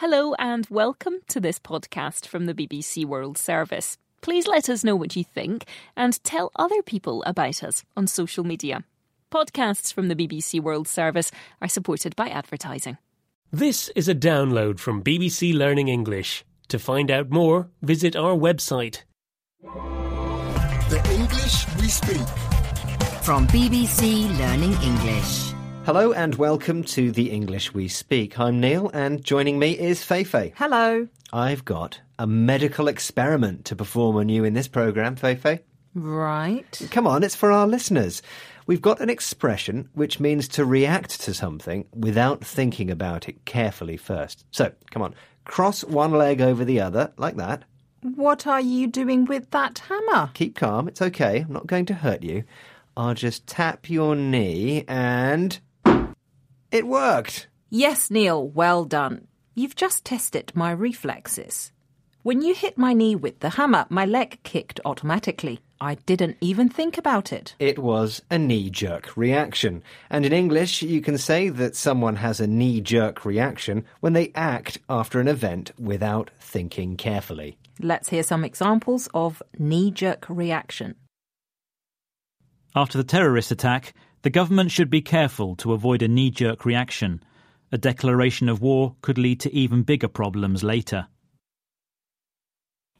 Hello and welcome to this podcast from the BBC World Service. Please let us know what you think and tell other people about us on social media. Podcasts from the BBC World Service are supported by advertising. This is a download from BBC Learning English. To find out more, visit our website. The English we speak. From BBC Learning English. Hello and welcome to the English We Speak. I'm Neil and joining me is Feifei. Hello. I've got a medical experiment to perform on you in this programme, Feifei. Right. Come on, it's for our listeners. We've got an expression which means to react to something without thinking about it carefully first. So, come on, cross one leg over the other, like that. What are you doing with that hammer? Keep calm, it's okay, I'm not going to hurt you. I'll just tap your knee and. It worked! Yes, Neil, well done. You've just tested my reflexes. When you hit my knee with the hammer, my leg kicked automatically. I didn't even think about it. It was a knee jerk reaction. And in English, you can say that someone has a knee jerk reaction when they act after an event without thinking carefully. Let's hear some examples of knee jerk reaction. After the terrorist attack, the government should be careful to avoid a knee jerk reaction. A declaration of war could lead to even bigger problems later.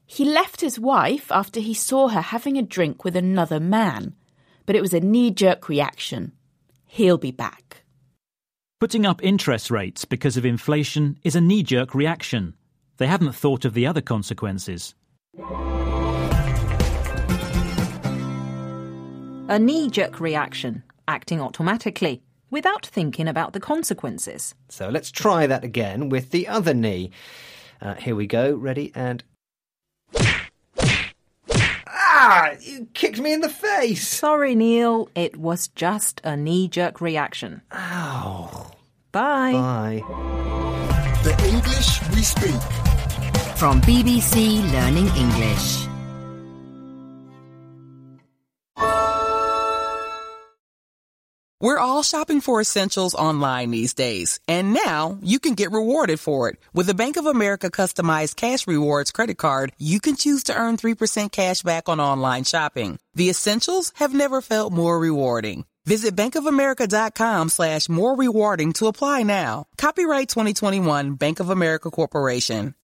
He left his wife after he saw her having a drink with another man, but it was a knee jerk reaction. He'll be back. Putting up interest rates because of inflation is a knee jerk reaction. They haven't thought of the other consequences. A knee jerk reaction, acting automatically, without thinking about the consequences. So let's try that again with the other knee. Uh, here we go. Ready and. Ah! You kicked me in the face! Sorry, Neil, it was just a knee jerk reaction. Ow. Bye. Bye. The English we speak. From BBC Learning English. We're all shopping for essentials online these days, and now you can get rewarded for it. With the Bank of America customized cash rewards credit card, you can choose to earn 3% cash back on online shopping. The essentials have never felt more rewarding. Visit bankofamerica.com slash more rewarding to apply now. Copyright 2021 Bank of America Corporation.